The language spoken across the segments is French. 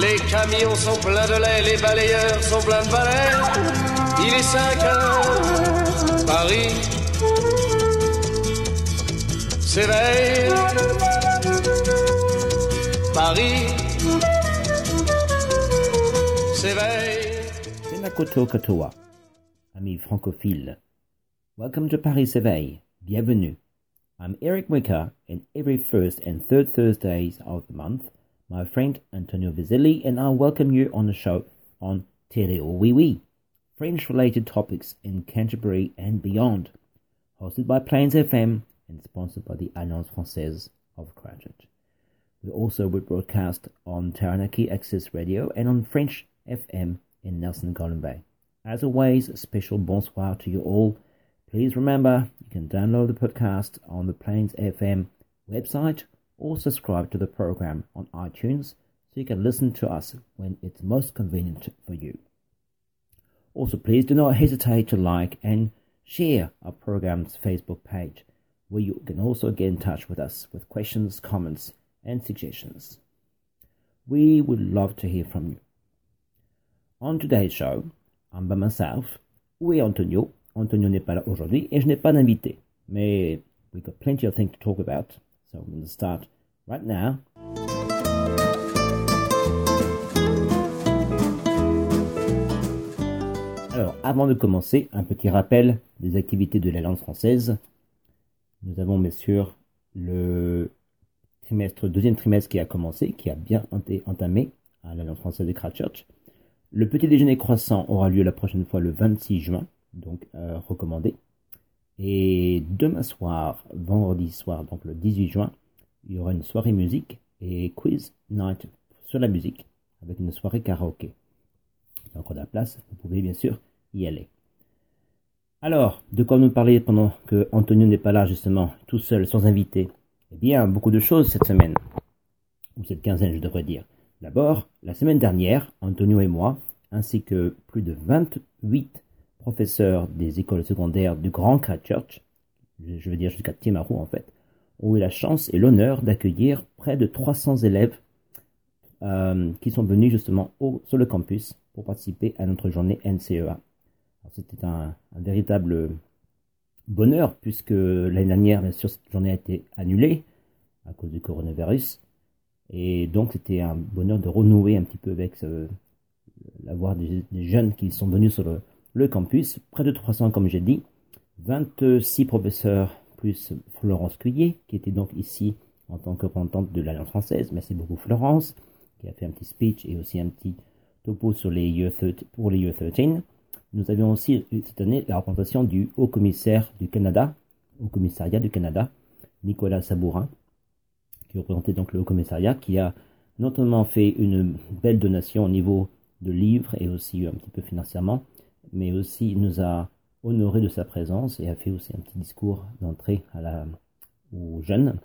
Les camions sont pleins de lait, les balayeurs sont pleins de balais. Il est 5 heures, Paris s'éveille. Paris s'éveille. Senakoto Katoa, amis francophiles. Welcome to Paris s'éveille. Bienvenue. I'm Eric Wicker, and every first and third Thursdays of the month, my friend Antonio Vizzelli and I welcome you on the show on Télé ou Oui Oui, French-related topics in Canterbury and beyond, hosted by Plains FM and sponsored by the Alliance Française of Cratchit. We also would broadcast on Taranaki Access Radio and on French FM in Nelson Golden Bay. As always, a special bonsoir to you all. Please remember you can download the podcast on the Plains FM website or subscribe to the program on iTunes so you can listen to us when it's most convenient for you. Also, please do not hesitate to like and share our program's Facebook page, where you can also get in touch with us with questions, comments, and suggestions. We would love to hear from you. On today's show, I'm by myself. Est Antonio? Antonio n'est pas là aujourd'hui et je n'ai pas d'invité. Mais we've got plenty of things to talk about. So I'm going to start right now. Alors, avant de commencer, un petit rappel des activités de la langue française. Nous avons bien sûr le trimestre, deuxième trimestre qui a commencé, qui a bien entamé à la langue française de Christchurch. Le petit déjeuner croissant aura lieu la prochaine fois le 26 juin, donc euh, recommandé. Et demain soir, vendredi soir, donc le 18 juin, il y aura une soirée musique et quiz night sur la musique avec une soirée karaoké. Il y a encore de la place, vous pouvez bien sûr y aller. Alors, de quoi nous parler pendant que Antonio n'est pas là justement, tout seul, sans invité? Eh bien, beaucoup de choses cette semaine, ou cette quinzaine je devrais dire. D'abord, la semaine dernière, Antonio et moi, ainsi que plus de 28 professeurs des écoles secondaires du Grand Christchurch, je veux dire jusqu'à Timaru en fait, ont eu la chance et l'honneur d'accueillir près de 300 élèves euh, qui sont venus justement sur le campus pour participer à notre journée NCEA. C'était un, un, véritable bonheur puisque l'année dernière, bien sûr, cette journée a été annulée à cause du coronavirus. Et donc c'était un bonheur de renouer un petit peu avec euh, l'avoir des, des, jeunes qui sont venus sur le, le campus, près de 300 comme j'ai dit, 26 professeurs plus Florence Cuillet, qui était donc ici en tant que représentante de l'Alliance française. Merci beaucoup Florence, qui a fait un petit speech et aussi un petit topo sur les year 13, pour les Year 13. Nous avions aussi cette année la représentation du haut commissaire du Canada, au commissariat du Canada, Nicolas Sabourin, qui représentait donc le haut commissariat, qui a notamment fait une belle donation au niveau de livres et aussi un petit peu financièrement, mais aussi nous a honoré de sa présence et a fait aussi un petit discours d'entrée à la, aux jeunes.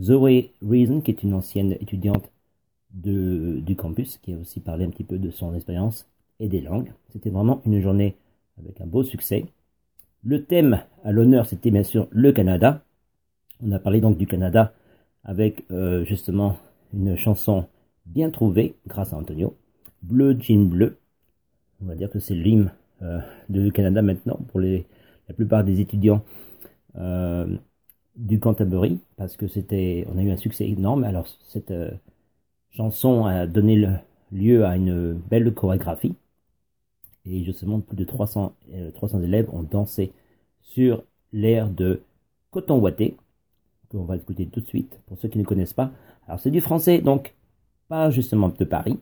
Zoé Reason, qui est une ancienne étudiante de, du campus, qui a aussi parlé un petit peu de son expérience et des langues. C'était vraiment une journée avec un beau succès. Le thème à l'honneur, c'était bien sûr le Canada. On a parlé donc du Canada avec euh, justement une chanson bien trouvée grâce à Antonio. Bleu, jean bleu. On va dire que c'est l'hymne euh, de Canada maintenant pour la plupart des étudiants euh, du Canterbury parce que c'était on a eu un succès énorme. Alors cette euh, chanson a donné lieu à une belle chorégraphie. Et justement plus de 300 300 élèves ont dansé sur l'air de Coton Watté qu'on va écouter tout de suite pour ceux qui ne connaissent pas. Alors c'est du français donc pas justement de Paris.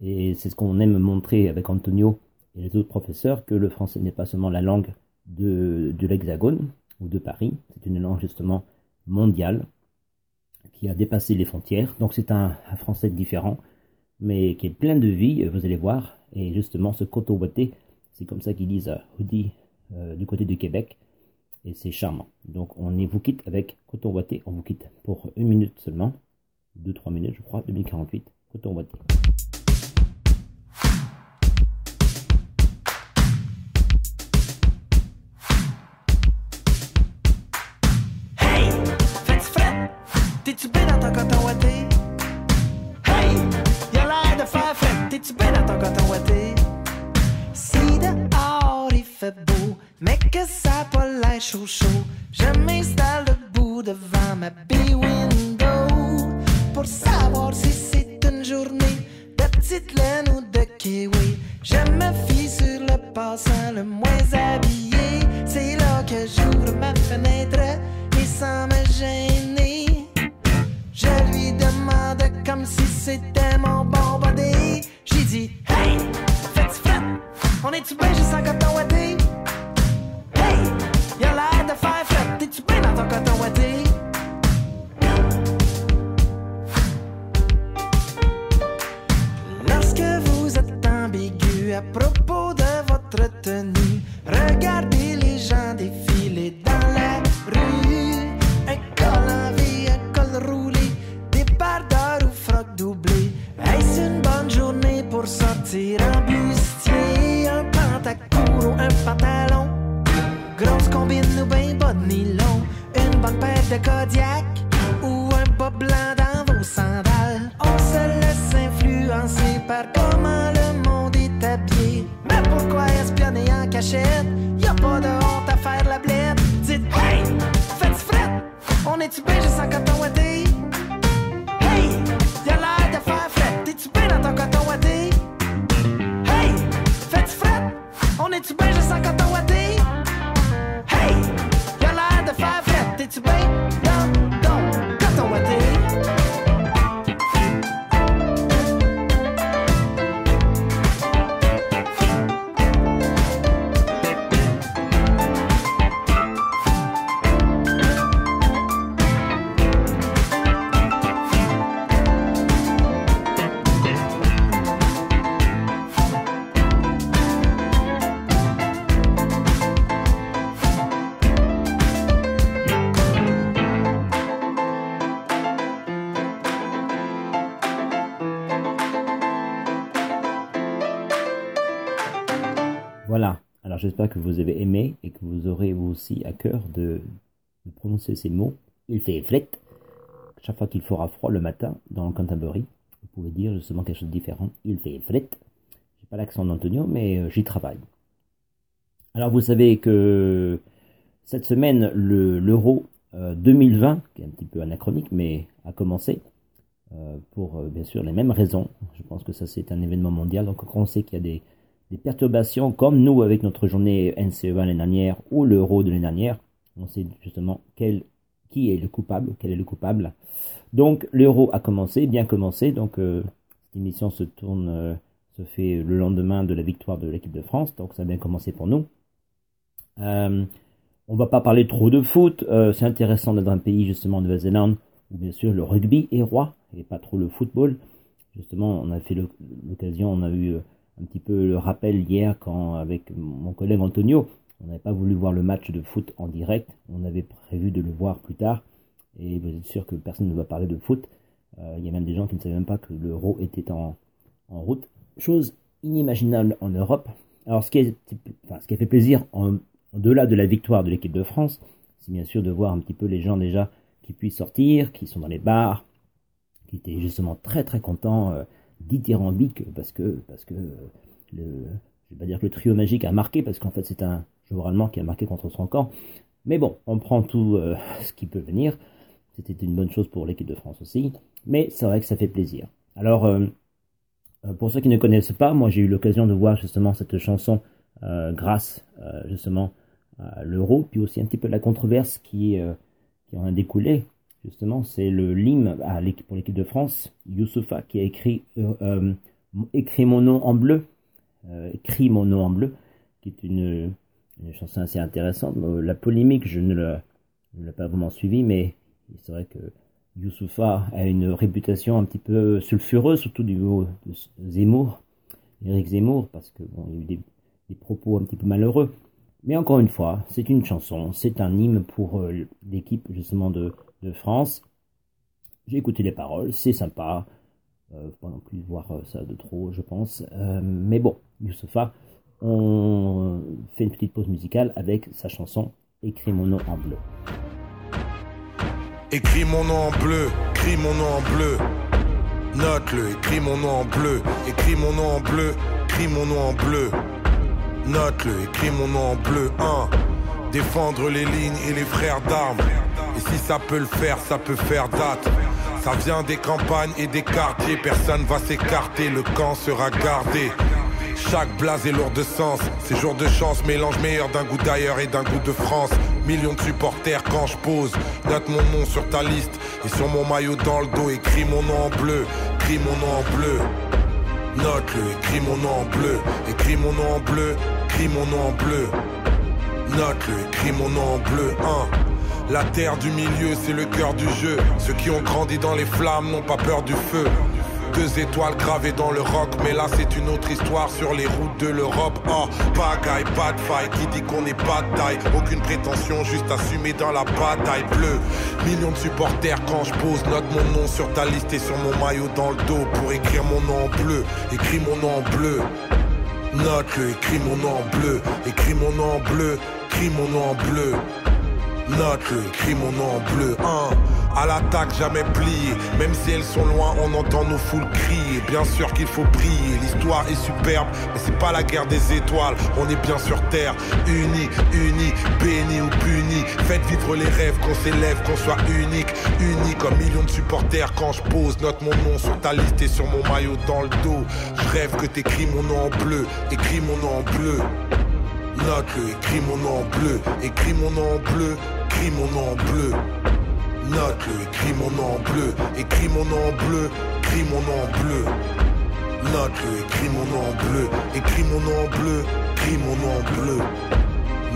Et c'est ce qu'on aime montrer avec Antonio et les autres professeurs que le français n'est pas seulement la langue de, l'Hexagone ou de Paris, c'est une langue justement mondiale qui a dépassé les frontières. Donc c'est un, français différent mais qui est plein de vie, vous allez voir. Et justement, ce coton ouaté, c'est comme ça qu'ils disent hoodie du côté du Québec. Et c'est charmant. Donc on vous quitte avec coton ouaté. On vous quitte pour une minute seulement. 2-3 minutes, je crois, 2048. Coton faire fret. On est-tu bien juste en coton? Hey, y'a l'air de faire fret. T'es-tu bien dans ton coton? Hey, faites fret? On est-tu bien juste en coton Voilà. Alors j'espère que vous avez aimé et que vous aurez vous aussi à cœur de, prononcer ces mots. Il fait flet. Chaque fois qu'il fera froid le matin dans le Canterbury, vous pouvez dire justement quelque chose de différent. Il fait flet. J'ai pas l'accent d'Antonio, mais euh, j'y travaille. Alors vous savez que cette semaine, le- l'Euro euh, 2020, qui est un petit peu anachronique, mais a commencé euh, pour euh, bien sûr les mêmes raisons. Je pense que ça c'est un événement mondial. Donc on sait qu'il y a des, des perturbations, comme nous avec notre journée NCE l'année dernière ou l'Euro de l'année dernière, on sait justement qui est le coupable, quel est le coupable. Donc l'Euro a commencé, bien commencé. Donc euh, cette émission se tourne, euh, se fait le lendemain de la victoire de l'équipe de France. Donc ça a bien commencé pour nous. Euh, on va pas parler trop de foot. euh, c'est intéressant d'être un pays justement de Nouvelle-Zélande où bien sûr le rugby est roi et pas trop le football. Justement, on a fait l'occasion, on a eu euh, un petit peu le rappel hier quand avec mon collègue Antonio, on n'avait pas voulu voir le match de foot en direct. On avait prévu de le voir plus tard. Et vous êtes sûr que personne ne va parler de foot. Euh, Il y a même des gens qui ne savaient même pas que l'euro était en, en route. Chose inimaginable en Europe. Alors ce qui, est, ce qui a fait plaisir au-delà de la victoire de l'équipe de France, c'est bien sûr de voir un petit peu les gens déjà qui puissent sortir, qui sont dans les bars, qui étaient justement très très contents, euh, dithyrambiques, parce que, parce que euh, le, je vais pas dire que le trio magique a marqué, parce qu'en fait c'est un joueur allemand qui a marqué contre son camp. Mais bon, on prend tout euh, ce qui peut venir. C'était une bonne chose pour l'équipe de France aussi. Mais c'est vrai que ça fait plaisir. Alors, euh, pour ceux qui ne connaissent pas, moi j'ai eu l'occasion de voir justement cette chanson grâce justement à l'euro, puis aussi un petit peu la controverse qui, qui en a découlé. Justement, c'est le l'hymne pour l'équipe de France, Youssoufa, qui a écrit euh, euh, écrit mon nom en bleu, euh, mon nom en bleu, qui est une, une chanson assez intéressante. La polémique, je ne l'ai pas vraiment suivie, mais c'est vrai que Youssoufa a une réputation un petit peu sulfureuse, surtout du niveau de Zemmour, Eric Zemmour, parce que bon, il y a eu des, propos un petit peu malheureux. Mais encore une fois, c'est une chanson, c'est un hymne pour l'équipe justement de, de France. J'ai écouté les paroles, c'est sympa. Euh, pas non plus voir euh, ça de trop, je pense. Euh, mais bon, Youssoufa, on fait une petite pause musicale avec sa chanson Écris mon nom en bleu. Écris mon nom en bleu, écris mon nom en bleu. Note-le, écris mon nom en bleu, écris mon nom en bleu, écris mon nom en bleu. Note-le, écris mon nom en bleu. 1. Défendre les lignes et les frères d'armes. Et si ça peut le faire, ça peut faire date. Ça vient des campagnes et des quartiers, personne va s'écarter, le camp sera gardé. Chaque blase est lourd de sens, ces jours de chance mélange meilleur d'un goût d'ailleurs et d'un goût de France. Millions de supporters quand je pose, note mon nom sur ta liste et sur mon maillot dans le dos, écris mon nom en bleu, écris mon nom en bleu. Note-le, écris mon nom en bleu, écris mon nom en bleu, écris mon nom en bleu. Note-le, écris mon nom en bleu. 1. La terre du milieu, c'est le cœur du jeu. Ceux qui ont grandi dans les flammes n'ont pas peur du feu. Deux étoiles gravées dans le rock, mais là c'est une autre histoire sur les routes de l'Europe. Oh, pagaille, pas de faille, qui dit qu'on n'est pas de taille? Aucune prétention, juste assumé dans la bataille bleue. Millions de supporters quand je pose, note mon nom sur ta liste et sur mon maillot dans le dos pour écrire mon nom en bleu. Écris mon nom en bleu. Note-le, écris mon nom en bleu, écris mon nom en bleu, écris mon nom en bleu. Note-le, écris mon nom en bleu. 1. À l'attaque, jamais plié. Même si elles sont loin, on entend nos foules crier. Bien sûr qu'il faut briller. L'histoire est superbe, mais c'est pas la guerre des étoiles. On est bien sur terre, unis, unis, bénis ou punis. Faites vivre les rêves, qu'on s'élève, qu'on soit unique, unis comme millions de supporters. Quand je pose, note mon nom sur ta liste et sur mon maillot dans le dos. Je rêve que t'écris mon nom en bleu, écris mon nom en bleu. Note-le, écris mon nom bleu, écris mon nom bleu, écris mon nom bleu. Note-le, écris mon nom bleu, écris mon nom bleu, écris mon nom bleu. Note-le, écris mon nom bleu, écris mon nom bleu, écris mon nom bleu.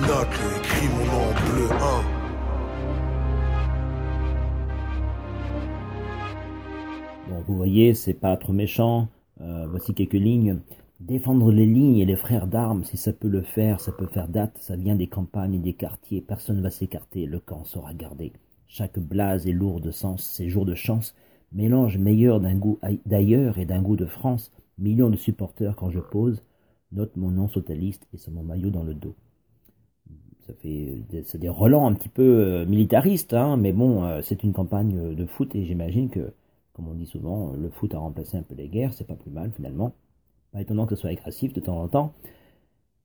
Note-le, écris mon nom bleu. 1. Bon, vous voyez, c'est pas trop méchant. Euh, voici quelques lignes. Défendre les lignes et les frères d'armes, si ça peut le faire, ça peut faire date. Ça vient des campagnes et des quartiers. Personne ne va s'écarter. Le camp sera gardé. Chaque blase est lourd de sens. Ces jours de chance mélange meilleur d'un goût d'ailleurs et d'un goût de France. Millions de supporters quand je pose. Note mon nom sur ta liste et sur mon maillot dans le dos. Ça fait, c'est des relents un petit peu euh, militaristes, hein, mais bon, euh, c'est une campagne de foot et j'imagine que, comme on dit souvent, le foot a remplacé un peu les guerres, c'est pas plus mal finalement. Pas étonnant que ce soit agressif de temps en temps.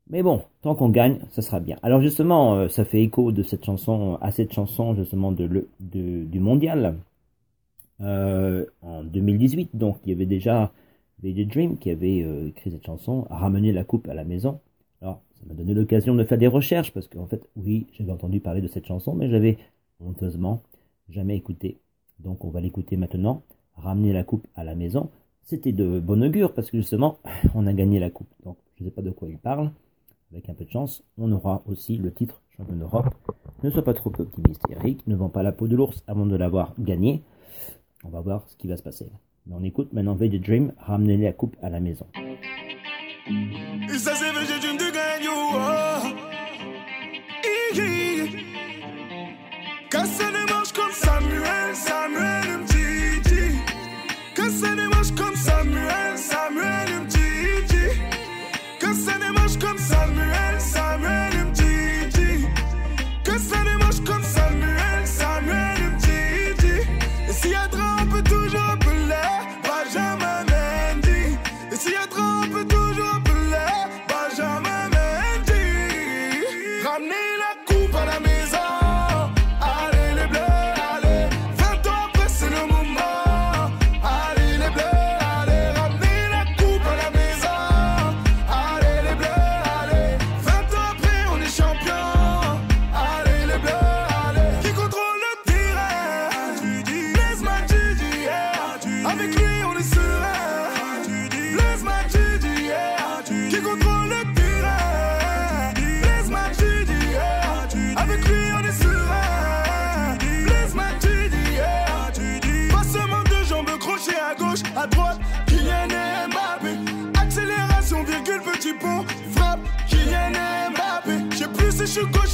Mais bon, tant qu'on gagne, ça sera bien. Alors justement, euh, ça fait écho de cette chanson, à cette chanson justement du mondial euh, en 2018. Donc il y avait déjà The Dream qui avait euh, écrit cette chanson, a ramené la coupe à la maison. Alors ça m'a donné l'occasion de faire des recherches parce qu'en fait, oui, j'avais entendu parler de cette chanson, mais j'avais honteusement jamais écouté. Donc on va l'écouter maintenant. Ramener la coupe à la maison c'était de bon augure parce que justement, on a gagné la coupe. Donc, je ne sais pas de quoi il parle. Avec un peu de chance, on aura aussi le titre champion d'Europe. Ne sois pas trop optimiste, Eric. Ne vends pas la peau de l'ours avant de l'avoir gagné. On va voir ce qui va se passer. Mais on écoute maintenant the Dream, ramener la coupe à la maison.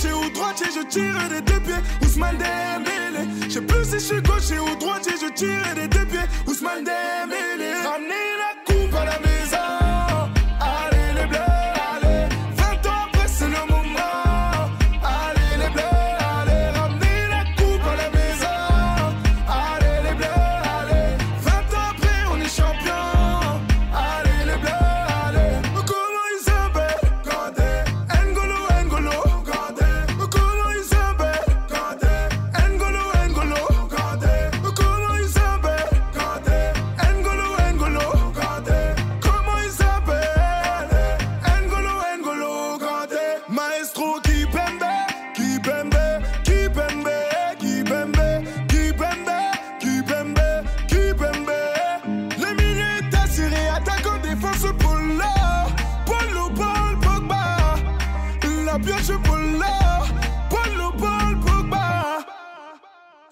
Gaucher ou droitier, je tire des deux pieds, Ousmane Dembélé. Je sais plus si je suis gaucher ou droitier, je tire des deux pieds, Ousmane Dembélé.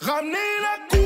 Ramenez la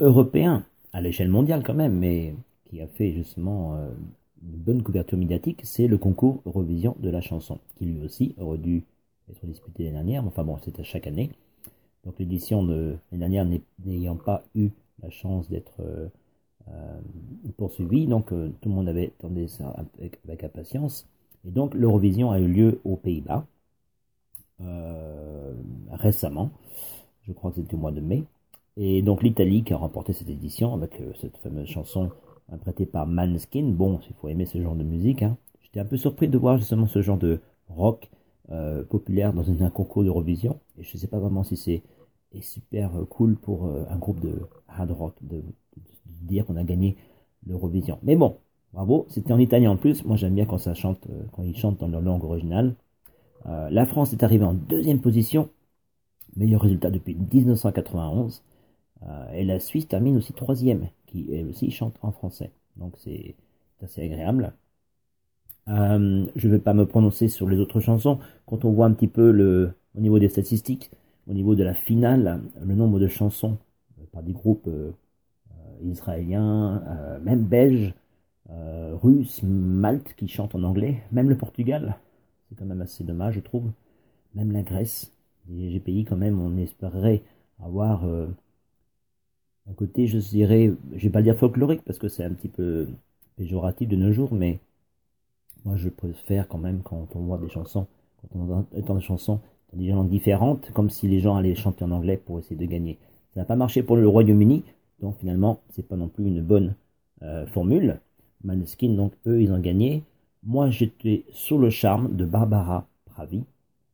européen, à l'échelle mondiale quand même, mais qui a fait justement euh, une bonne couverture médiatique, c'est le concours Eurovision de la chanson, qui lui aussi aurait dû être disputé l'année dernière, mais enfin bon, c'était chaque année. Donc l'édition de l'année dernière n'ay- n'ayant pas eu la chance d'être euh, euh, poursuivie, donc tout le monde avait attendu ça avec, impatience. Et donc l'Eurovision a eu lieu aux Pays-Bas récemment, je crois que c'était au mois de mai. Et donc l'Italie qui a remporté cette édition avec euh, cette fameuse chanson interprétée par Manskin. Bon, il faut aimer ce genre de musique. Hein. J'étais un peu surpris de voir justement ce genre de rock euh, populaire dans un, concours d'Eurovision. Et je ne sais pas vraiment si c'est est super euh, cool pour un groupe de hard rock de, dire qu'on a gagné l'Eurovision. Mais bon, bravo. C'était en italien en plus. Moi j'aime bien quand ça chante, quand ils chantent dans leur langue originale. La France est arrivée en deuxième position, meilleur résultat depuis 1991. Euh, et la Suisse termine aussi troisième, qui elle aussi chante en français. Donc c'est assez agréable. Euh, je ne vais pas me prononcer sur les autres chansons. Quand on voit un petit peu le, au niveau des statistiques, au niveau de la finale, le nombre de chansons euh, par des groupes israéliens, même belges, russes, Malte qui chantent en anglais, même le Portugal, c'est quand même assez dommage, je trouve. Même la Grèce, des pays quand même, on espérerait avoir un côté, je dirais, je vais pas dire folklorique parce que c'est un petit peu péjoratif de nos jours, mais moi je préfère quand même quand on voit des chansons, quand on entend des chansons dans des langues différentes, comme si les gens allaient chanter en anglais pour essayer de gagner. Ça n'a pas marché pour le Royaume-Uni, donc finalement c'est pas non plus une bonne euh, formule. Maneskin, donc eux ils ont gagné. Moi j'étais sous le charme de Barbara Pravi,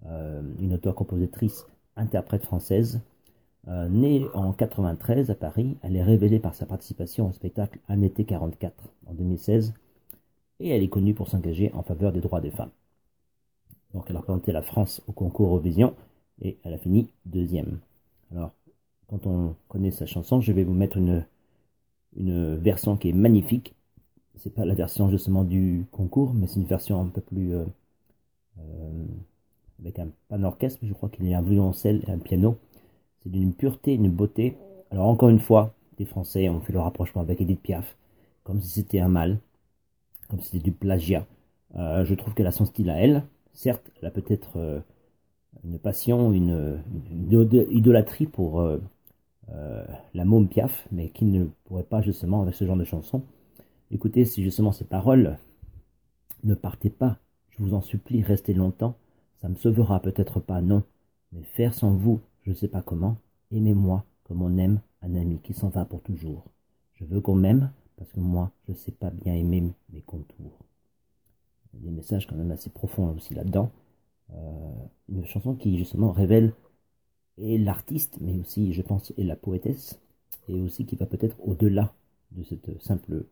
euh, une auteure-compositrice interprète française, euh, née en 93 à Paris, elle est révélée par sa participation au spectacle Un été 44 en 2016 et elle est connue pour s'engager en faveur des droits des femmes. Donc elle a représenté la France au concours Eurovision et elle a fini deuxième. Alors, quand on connaît sa chanson, je vais vous mettre une, version qui est magnifique. C'est pas la version justement du concours, mais c'est une version un peu plus euh, euh, avec un, pas un orchestre, mais je crois qu'il y a un violoncelle et un piano. C'est d'une pureté, d'une beauté. Alors encore une fois, les Français ont fait le rapprochement avec Edith Piaf, comme si c'était un mal, comme si c'était du plagiat. Euh, je trouve qu'elle a son style à elle. Certes, elle a peut-être euh, une passion, une, une idolâtrie pour euh, la môme Piaf, mais qui ne pourrait pas justement avec ce genre de chanson. Écoutez, si justement ces paroles, ne partez pas, je vous en supplie, restez longtemps, ça me sauvera peut-être pas, non, mais faire sans vous, je ne sais pas comment, aimez-moi comme on aime un ami qui s'en va pour toujours. Je veux qu'on m'aime parce que moi, je ne sais pas bien aimer mes contours. Il y a des messages quand même assez profonds aussi là-dedans. Euh, une chanson qui justement révèle et l'artiste, mais aussi, je pense, et la poétesse, et aussi qui va peut-être au-delà de cette simple,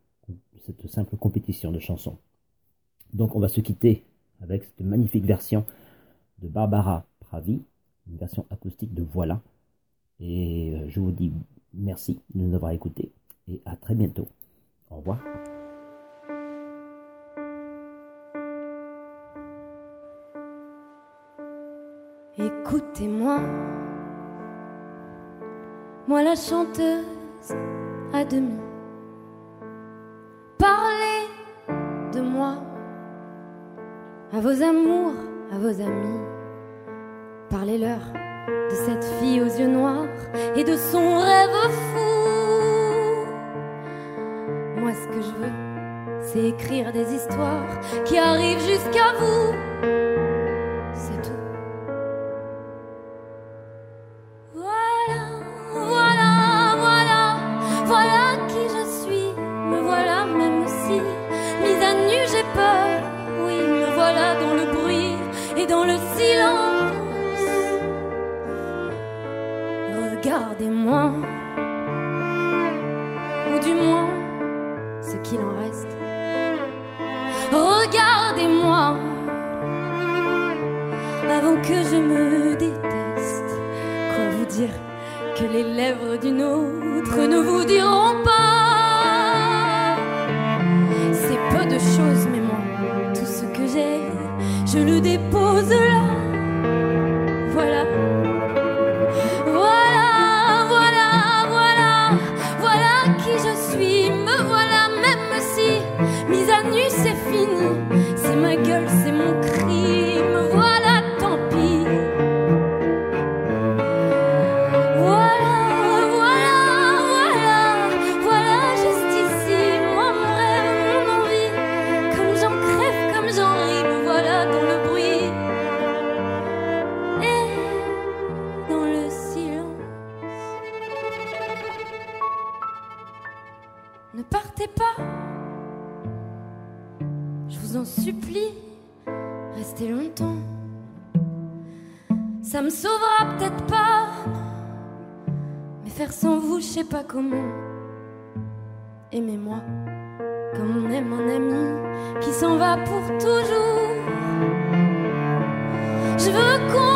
cette simple compétition de chansons. Donc on va se quitter avec cette magnifique version de Barbara Pravi, une version acoustique de Voilà. Et euh, je vous dis merci de nous avoir écoutés et à très bientôt. Au revoir. Écoutez-moi, moi la chanteuse à demi. Parlez de moi à vos amours, à vos amis. Parlez-leur de cette fille aux yeux noirs et de son rêve fou. Moi, ce que je veux, c'est écrire des histoires qui arrivent jusqu'à vous. Que je me déteste. Quoi vous dire que les lèvres d'une autre ne vous diront pas? C'est peu de choses, mais moi, tout ce que j'ai, je le dépose. Ça me sauvera peut-être pas, mais faire sans vous, je sais pas comment. Aimez-moi comme on aime un ami qui s'en va pour toujours. Je veux qu'on